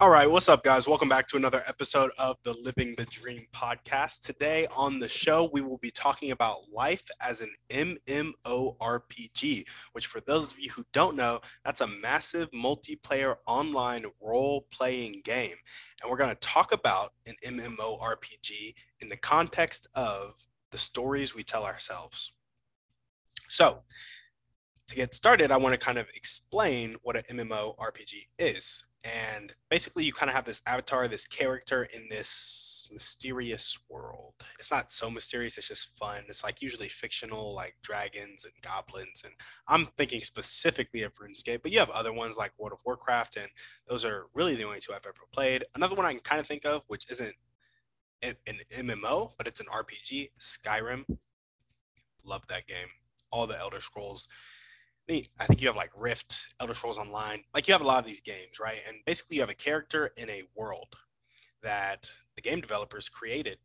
All right, what's up, guys? Welcome back to another episode of the Living the Dream podcast. Today on the show, we will be talking about life as an MMORPG, which, for those of you who don't know, that's a massive multiplayer online role playing game. And we're going to talk about an MMORPG in the context of the stories we tell ourselves. So, to get started, I want to kind of explain what an MMORPG is. And basically, you kind of have this avatar, this character in this mysterious world. It's not so mysterious, it's just fun. It's like usually fictional, like dragons and goblins. And I'm thinking specifically of RuneScape, but you have other ones like World of Warcraft, and those are really the only two I've ever played. Another one I can kind of think of, which isn't an MMO, but it's an RPG, Skyrim. Love that game. All the Elder Scrolls I think you have like Rift, Elder Scrolls Online. Like you have a lot of these games, right? And basically, you have a character in a world that the game developers created.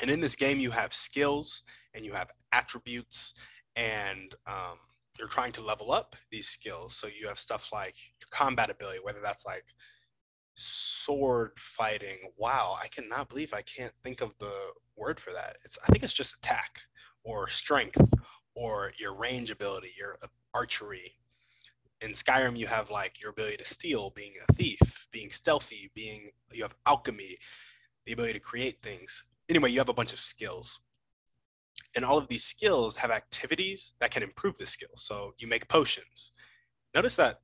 And in this game, you have skills and you have attributes, and um, you're trying to level up these skills. So you have stuff like your combat ability, whether that's like sword fighting. Wow, I cannot believe I can't think of the word for that. It's I think it's just attack or strength or your range ability, your archery. In Skyrim, you have like your ability to steal, being a thief, being stealthy, being you have alchemy, the ability to create things. Anyway, you have a bunch of skills. And all of these skills have activities that can improve the skill. So you make potions. Notice that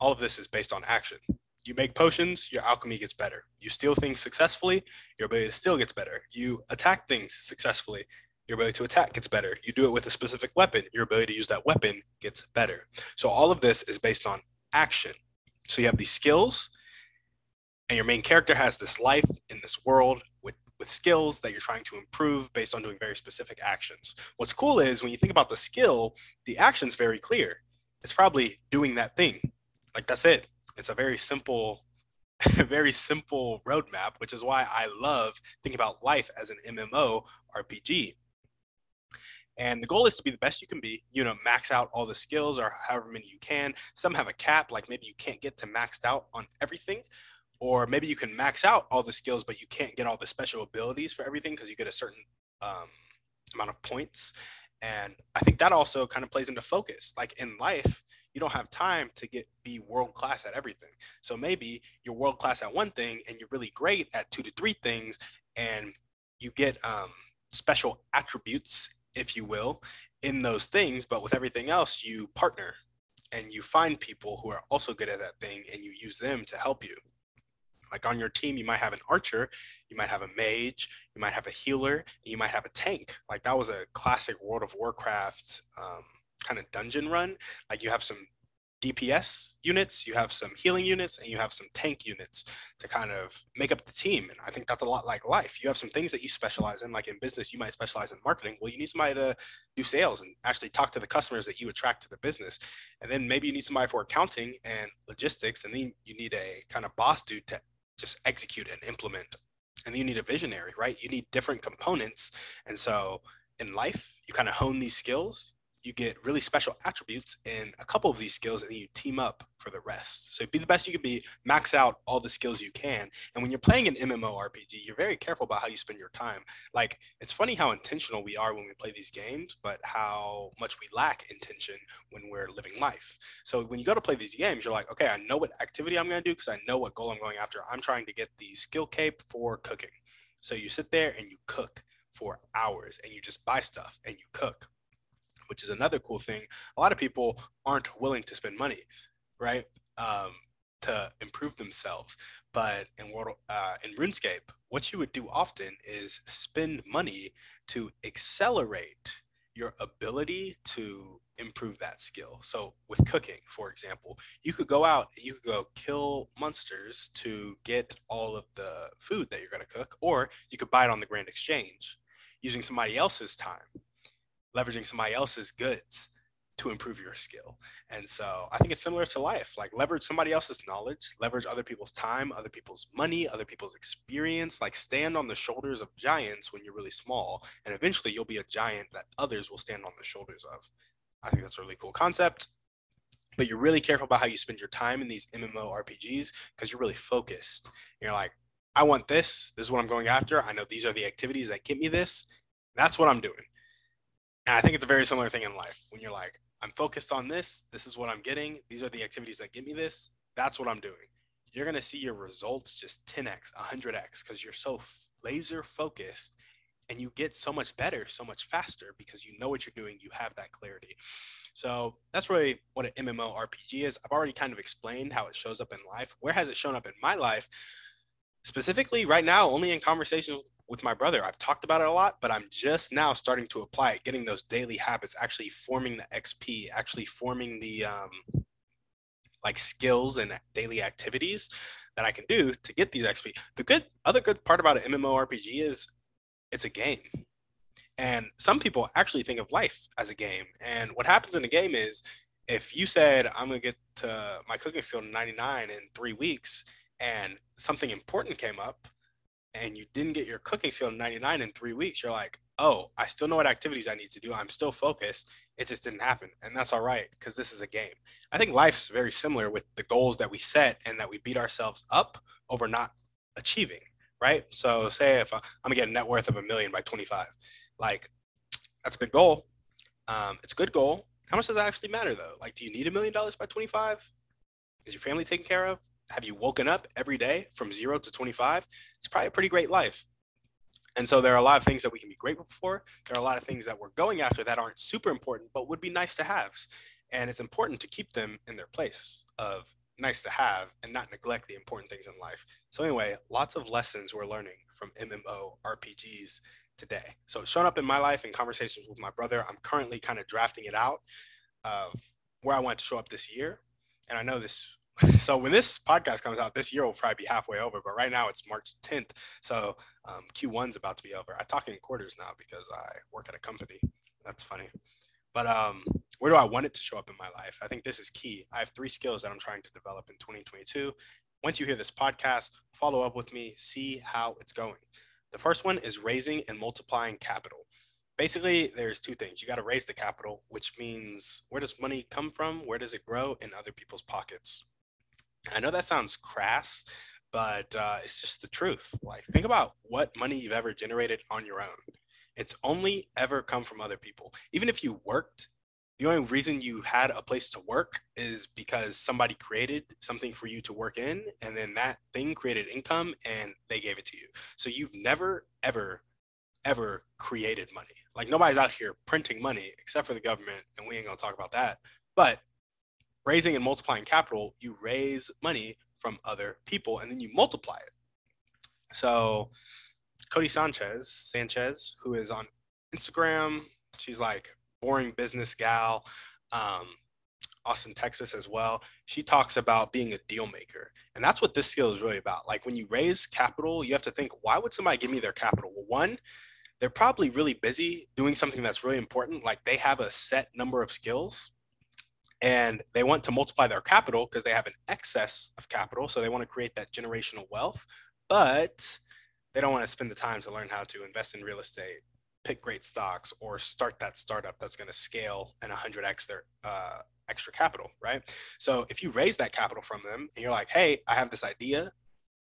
all of this is based on action. You make potions, your alchemy gets better. You steal things successfully, your ability to steal gets better. You attack things successfully, your ability to attack gets better. You do it with a specific weapon, your ability to use that weapon gets better. So all of this is based on action. So you have these skills, and your main character has this life in this world with with skills that you're trying to improve based on doing very specific actions. What's cool is when you think about the skill, the action's very clear. It's probably doing that thing. Like that's it. It's a very simple very simple roadmap, which is why I love thinking about life as an MMO RPG. And the goal is to be the best you can be, you know, max out all the skills or however many you can. Some have a cap, like maybe you can't get to maxed out on everything. Or maybe you can max out all the skills, but you can't get all the special abilities for everything because you get a certain um, amount of points. And I think that also kind of plays into focus. Like in life, you don't have time to get be world class at everything. So maybe you're world class at one thing and you're really great at two to three things, and you get um, special attributes if you will, in those things. But with everything else, you partner and you find people who are also good at that thing and you use them to help you. Like on your team, you might have an archer, you might have a mage, you might have a healer, you might have a tank. Like that was a classic World of Warcraft um, kind of dungeon run. Like you have some DPS units, you have some healing units, and you have some tank units to kind of make up the team. And I think that's a lot like life. You have some things that you specialize in, like in business, you might specialize in marketing. Well, you need somebody to do sales and actually talk to the customers that you attract to the business. And then maybe you need somebody for accounting and logistics, and then you need a kind of boss dude to just execute and implement. And then you need a visionary, right? You need different components. And so in life, you kind of hone these skills you get really special attributes in a couple of these skills and then you team up for the rest. So be the best you can be, max out all the skills you can. And when you're playing an MMORPG, you're very careful about how you spend your time. Like it's funny how intentional we are when we play these games, but how much we lack intention when we're living life. So when you go to play these games, you're like, okay, I know what activity I'm going to do because I know what goal I'm going after. I'm trying to get the skill cape for cooking. So you sit there and you cook for hours and you just buy stuff and you cook which is another cool thing. A lot of people aren't willing to spend money, right, um, to improve themselves. But in world uh, in RuneScape, what you would do often is spend money to accelerate your ability to improve that skill. So with cooking, for example, you could go out, you could go kill monsters to get all of the food that you're going to cook, or you could buy it on the Grand Exchange using somebody else's time, leveraging somebody else's goods to improve your skill. And so I think it's similar to life. Like leverage somebody else's knowledge, leverage other people's time, other people's money, other people's experience. Like stand on the shoulders of giants when you're really small. And eventually you'll be a giant that others will stand on the shoulders of. I think that's a really cool concept. But you're really careful about how you spend your time in these MMO RPGs because you're really focused. You're like, I want this. This is what I'm going after. I know these are the activities that get me this. That's what I'm doing. And I think it's a very similar thing in life when you're like, I'm focused on this. This is what I'm getting. These are the activities that give me this. That's what I'm doing. You're going to see your results just 10x, 100x because you're so laser focused and you get so much better so much faster because you know what you're doing you have that clarity so that's really what an mmo rpg is i've already kind of explained how it shows up in life where has it shown up in my life specifically right now only in conversations with my brother i've talked about it a lot but i'm just now starting to apply it getting those daily habits actually forming the xp actually forming the um, like skills and daily activities that I can do to get these XP. The good other good part about an MMORPG is it's a game. And some people actually think of life as a game. And what happens in a game is if you said, I'm going to get to my cooking skill to 99 in three weeks, and something important came up, and you didn't get your cooking skill to 99 in three weeks, you're like, oh, I still know what activities I need to do. I'm still focused. It just didn't happen. And that's all right because this is a game. I think life's very similar with the goals that we set and that we beat ourselves up over not achieving right? So say if I'm gonna get a net worth of a million by 25, like that's a big goal. Um, it's a good goal. How much does that actually matter though? Like, do you need a million dollars by 25? Is your family taken care of? Have you woken up every day from zero to 25? It's probably a pretty great life. And so there are a lot of things that we can be grateful for. There are a lot of things that we're going after that aren't super important, but would be nice to have. And it's important to keep them in their place of nice to have and not neglect the important things in life. So anyway, lots of lessons we're learning from MMO RPGs today. So shown up in my life in conversations with my brother. I'm currently kind of drafting it out of where I want to show up this year. And I know this so when this podcast comes out, this year will probably be halfway over. But right now it's March 10th, so um, Q1's about to be over. I talk in quarters now because I work at a company. That's funny. But um, where do I want it to show up in my life? I think this is key. I have three skills that I'm trying to develop in 2022. Once you hear this podcast, follow up with me, see how it's going. The first one is raising and multiplying capital. Basically, there's two things. You got to raise the capital, which means where does money come from? Where does it grow in other people's pockets? I know that sounds crass, but uh, it's just the truth. Like, think about what money you've ever generated on your own. It's only ever come from other people. Even if you worked, the only reason you had a place to work is because somebody created something for you to work in, and then that thing created income and they gave it to you. So you've never, ever, ever created money. Like nobody's out here printing money except for the government, and we ain't gonna talk about that. But raising and multiplying capital, you raise money from other people and then you multiply it. So Codie Sanchez, Sanchez, who is on Instagram. She's like boring business gal. Um, Austin, Texas as well. She talks about being a deal maker. And that's what this skill is really about. Like when you raise capital, you have to think, why would somebody give me their capital? Well, one, they're probably really busy doing something that's really important. Like they have a set number of skills and they want to multiply their capital because they have an excess of capital. So they want to create that generational wealth. But they don't want to spend the time to learn how to invest in real estate, pick great stocks, or start that startup that's going to scale and 100x their uh, extra capital, right? So if you raise that capital from them and you're like, hey, I have this idea,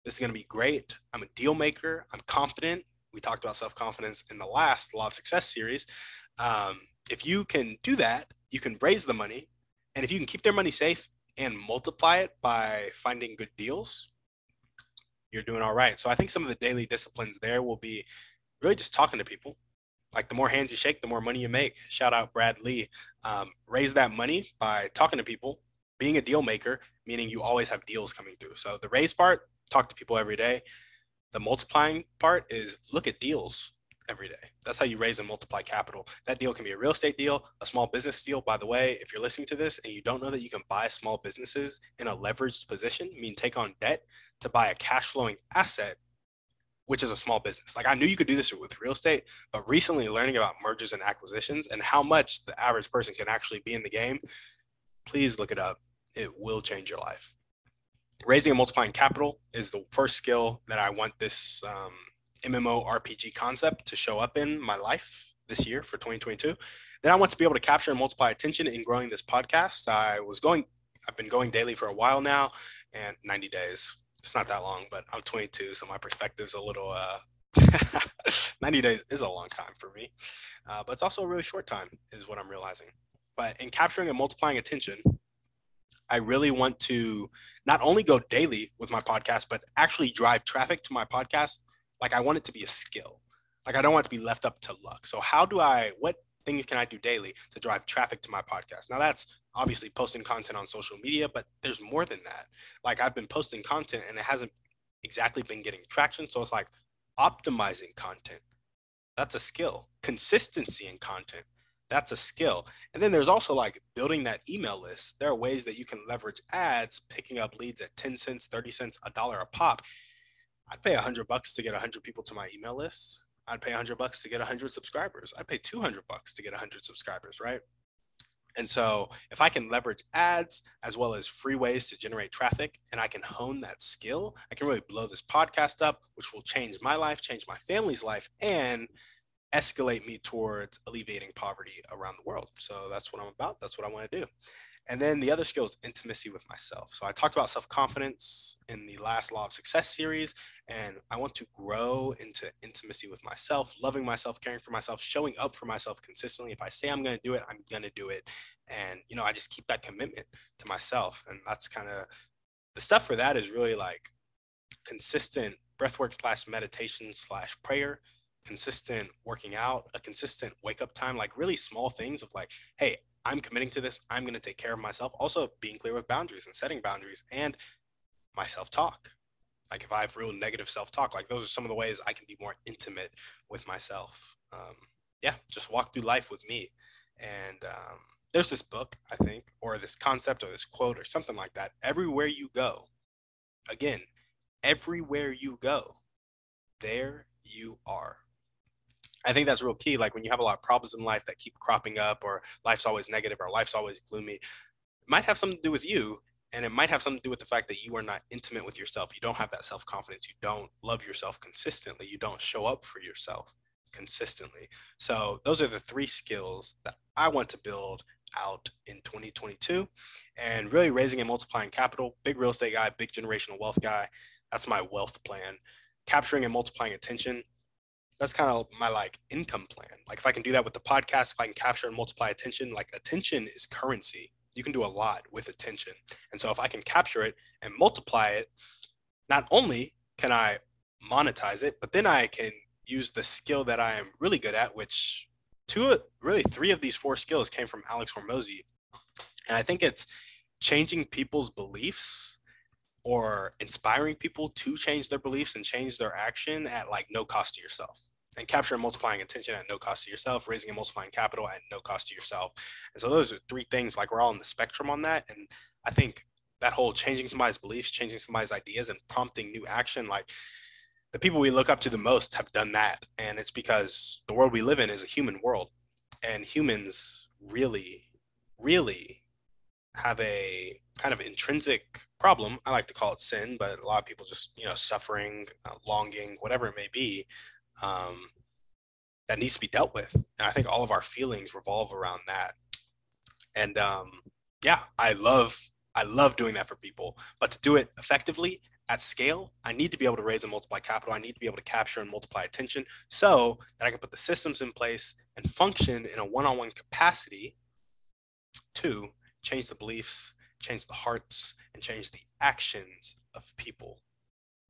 this is going to be great. I'm a deal maker. I'm confident. We talked about self confidence in the last Law of Success series. Um, if you can do that, you can raise the money. And if you can keep their money safe and multiply it by finding good deals, you're doing all right. So I think some of the daily disciplines there will be really just talking to people. Like the more hands you shake, the more money you make. Shout out Brad Lea. Um, raise that money by talking to people, being a deal maker, meaning you always have deals coming through. So the raise part, talk to people every day. The multiplying part is look at deals every day. That's how you raise and multiply capital. That deal can be a real estate deal, a small business deal. By the way, if you're listening to this and you don't know that you can buy small businesses in a leveraged position, I mean take on debt to buy a cash flowing asset, which is a small business. Like I knew you could do this with real estate, but recently learning about mergers and acquisitions and how much the average person can actually be in the game, please look it up. It will change your life. Raising and multiplying capital is the first skill that I want this um, MMO RPG concept to show up in my life this year for 2022. Then I want to be able to capture and multiply attention in growing this podcast. I was going, I've been going daily for a while now, and 90 days. It's not that long, but I'm 22, so my perspective's a little. Uh, 90 days is a long time for me, uh, but it's also a really short time, is what I'm realizing. But in capturing and multiplying attention, I really want to not only go daily with my podcast, but actually drive traffic to my podcast like I want it to be a skill. Like I don't want it to be left up to luck. So how do I what things can I do daily to drive traffic to my podcast? Now that's obviously posting content on social media, but there's more than that. Like I've been posting content and it hasn't exactly been getting traction. So it's like optimizing content. That's a skill. Consistency in content. That's a skill. And then there's also like building that email list. There are ways that you can leverage ads, picking up leads at 10 cents, 30 cents, a dollar a pop. I'd pay a hundred bucks to get a hundred people to my email list. I'd pay a hundred bucks to get a hundred subscribers. I'd pay 200 bucks to get a hundred subscribers, right? And so if I can leverage ads as well as free ways to generate traffic and I can hone that skill, I can really blow this podcast up, which will change my life, change my family's life, and escalate me towards alleviating poverty around the world. So that's what I'm about. That's what I want to do. And then the other skill is intimacy with myself. So I talked about self confidence in the last Law of Success series, and I want to grow into intimacy with myself, loving myself, caring for myself, showing up for myself consistently. If I say I'm going to do it, I'm going to do it. And, you know, I just keep that commitment to myself. And that's kind of the stuff for that is really like consistent breathwork slash meditation slash prayer consistent working out, a consistent wake up time, like really small things of like, hey, I'm committing to this. I'm going to take care of myself. Also, being clear with boundaries and setting boundaries and my self talk. Like, if I have real negative self talk, like, those are some of the ways I can be more intimate with myself. Um, yeah, just walk through life with me. And um, there's this book, I think, or this concept or this quote or something like that. Everywhere you go, again, everywhere you go, there you are. I think that's real key. Like when you have a lot of problems in life that keep cropping up, or life's always negative, or life's always gloomy, it might have something to do with you. And it might have something to do with the fact that you are not intimate with yourself. You don't have that self confidence. You don't love yourself consistently. You don't show up for yourself consistently. So, those are the three skills that I want to build out in 2022 and really raising and multiplying capital. Big real estate guy, big generational wealth guy. That's my wealth plan. Capturing and multiplying attention that's kind of my like income plan. Like if I can do that with the podcast, if I can capture and multiply attention, like attention is currency. You can do a lot with attention. And so if I can capture it and multiply it, not only can I monetize it, but then I can use the skill that I am really good at, which two, really three of these four skills came from Alex Hormozi. And I think it's changing people's beliefs or inspiring people to change their beliefs and change their action at like no cost to yourself and capture and multiplying attention at no cost to yourself, raising and multiplying capital at no cost to yourself. And so those are three things like we're all on the spectrum on that. And I think that whole changing somebody's beliefs, changing somebody's ideas and prompting new action, like the people we look up to the most have done that. And it's because the world we live in is a human world. And humans really, really have a kind of intrinsic problem. I like to call it sin, but a lot of people just, you know, suffering, uh, longing, whatever it may be, um, that needs to be dealt with. And I think all of our feelings revolve around that. And um, yeah, I love I love doing that for people. But to do it effectively at scale, I need to be able to raise and multiply capital. I need to be able to capture and multiply attention so that I can put the systems in place and function in a one-on-one capacity to change the beliefs, change the hearts, and change the actions of people.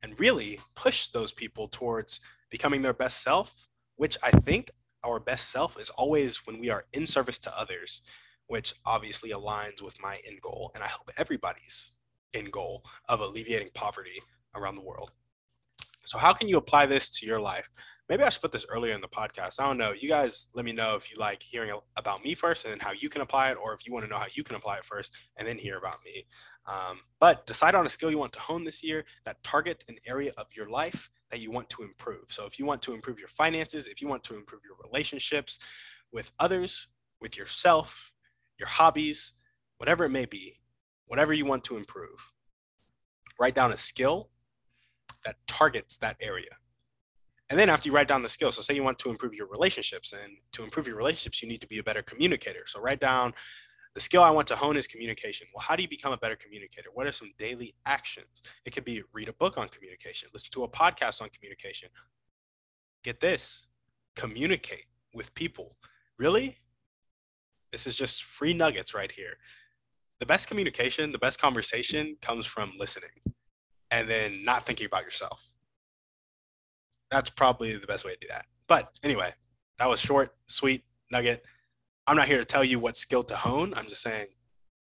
And really push those people towards becoming their best self, which I think our best self is always when we are in service to others, which obviously aligns with my end goal. And I hope everybody's end goal of alleviating poverty around the world. So, how can you apply this to your life? Maybe I should put this earlier in the podcast. I don't know. You guys let me know if you like hearing about me first and then how you can apply it, or if you want to know how you can apply it first and then hear about me. Um, but decide on a skill you want to hone this year that targets an area of your life that you want to improve. So, if you want to improve your finances, if you want to improve your relationships with others, with yourself, your hobbies, whatever it may be, whatever you want to improve, write down a skill that targets that area. And then after you write down the skill, so say you want to improve your relationships, and to improve your relationships, you need to be a better communicator. So write down the skill I want to hone is communication. Well, how do you become a better communicator? What are some daily actions? It could be read a book on communication, listen to a podcast on communication. Get this communicate with people. Really? This is just free nuggets right here. The best communication, the best conversation comes from listening and then not thinking about yourself. That's probably the best way to do that. But anyway, that was short, sweet nugget. I'm not here to tell you what skill to hone. I'm just saying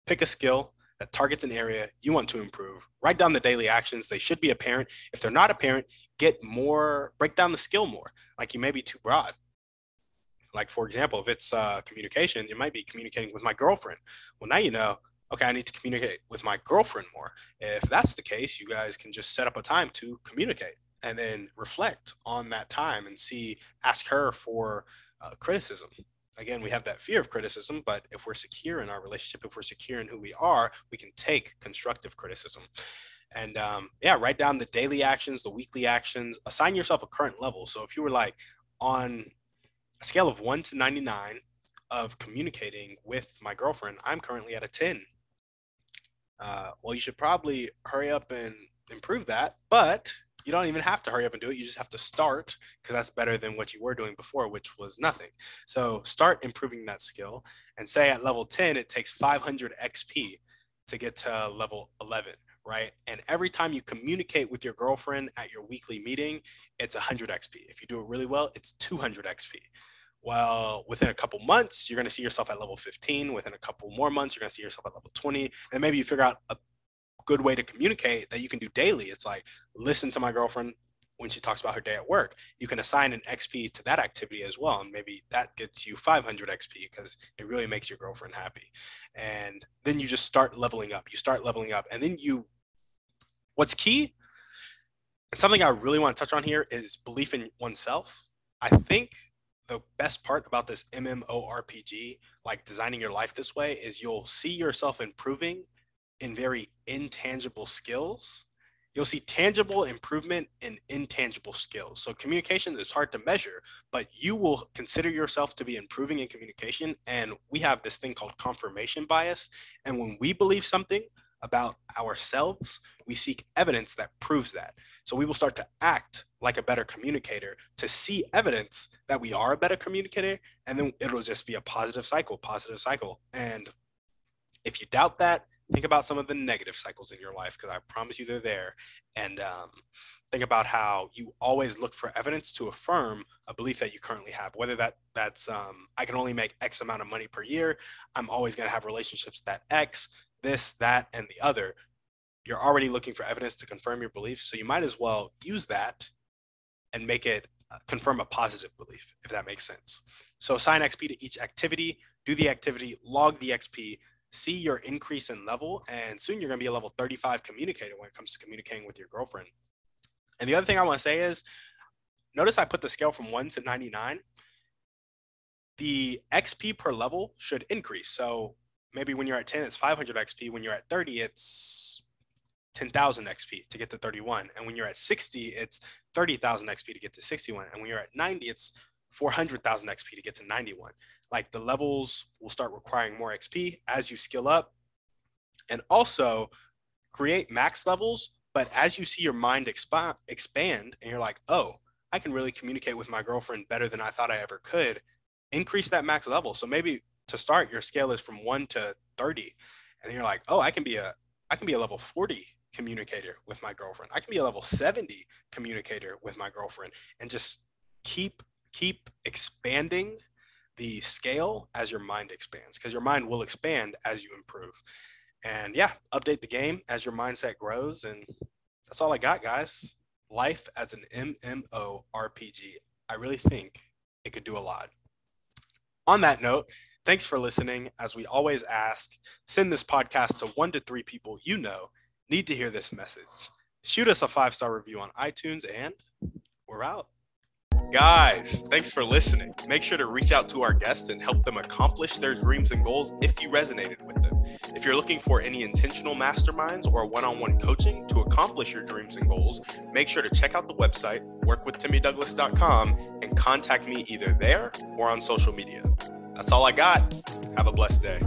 pick a skill that targets an area you want to improve. Write down the daily actions. They should be apparent. If they're not apparent, get more, break down the skill more. Like you may be too broad. Like, for example, if it's uh, communication, it might be communicating with my girlfriend. Well, now you know okay, I need to communicate with my girlfriend more. If that's the case, you guys can just set up a time to communicate and then reflect on that time and see, ask her for uh, criticism. Again, we have that fear of criticism, but if we're secure in our relationship, if we're secure in who we are, we can take constructive criticism. And um, yeah, write down the daily actions, the weekly actions, assign yourself a current level. So if you were like on a scale of one to 99 of communicating with my girlfriend, I'm currently at a 10 uh, well, you should probably hurry up and improve that. But you don't even have to hurry up and do it. You just have to start because that's better than what you were doing before, which was nothing. So start improving that skill and say at level 10, it takes 500 XP to get to level 11, right? And every time you communicate with your girlfriend at your weekly meeting, it's 100 XP. If you do it really well, it's 200 XP. Well, within a couple months, you're going to see yourself at level 15. Within a couple more months, you're going to see yourself at level 20. And maybe you figure out a good way to communicate that you can do daily. It's like, listen to my girlfriend when she talks about her day at work. You can assign an XP to that activity as well. And maybe that gets you 500 XP because it really makes your girlfriend happy. And then you just start leveling up. You start leveling up. And then you, what's key, and something I really want to touch on here is belief in oneself. I think the best part about this MMORPG, like designing your life this way, is you'll see yourself improving in very intangible skills. You'll see tangible improvement in intangible skills. So communication is hard to measure, but you will consider yourself to be improving in communication. And we have this thing called confirmation bias. And when we believe something about ourselves, we seek evidence that proves that. So we will start to act like a better communicator to see evidence that we are a better communicator. And then it'll just be a positive cycle, positive cycle. And if you doubt that, think about some of the negative cycles in your life because I promise you they're there. And um, think about how you always look for evidence to affirm a belief that you currently have. Whether that that's um, I can only make X amount of money per year. I'm always going to have relationships that X, this, that, and the other you're already looking for evidence to confirm your belief. So you might as well use that and make it uh, confirm a positive belief, if that makes sense. So assign XP to each activity, do the activity, log the XP, see your increase in level, and soon you're going to be a level 35 communicator when it comes to communicating with your girlfriend. And the other thing I want to say is notice I put the scale from 1 to 99. The XP per level should increase. So maybe when you're at 10, it's 500 XP. When you're at 30, it's 10,000 XP to get to 31. And when you're at 60, it's 30,000 XP to get to 61. And when you're at 90, it's 400,000 XP to get to 91. Like the levels will start requiring more XP as you skill up. And also create max levels. But as you see your mind expa- expand and you're like, oh, I can really communicate with my girlfriend better than I thought I ever could, increase that max level. So maybe to start, your scale is from one to 30. And you're like, oh, I can be a I can be a level 40 communicator with my girlfriend. I can be a level 70 communicator with my girlfriend and just keep keep expanding the scale as your mind expands because your mind will expand as you improve. And yeah, update the game as your mindset grows and that's all I got guys. life as an MMORPG. I really think it could do a lot. On that note, thanks for listening. As we always ask, send this podcast to one to three people you know need to hear this message. Shoot us a five star review on iTunes, and we're out. Guys, thanks for listening. Make sure to reach out to our guests and help them accomplish their dreams and goals if you resonated with them. If you're looking for any intentional masterminds or one on one coaching to accomplish your dreams and goals, make sure to check out the website, workwithtimmydouglas.com, and contact me either there or on social media. That's all I got. Have a blessed day.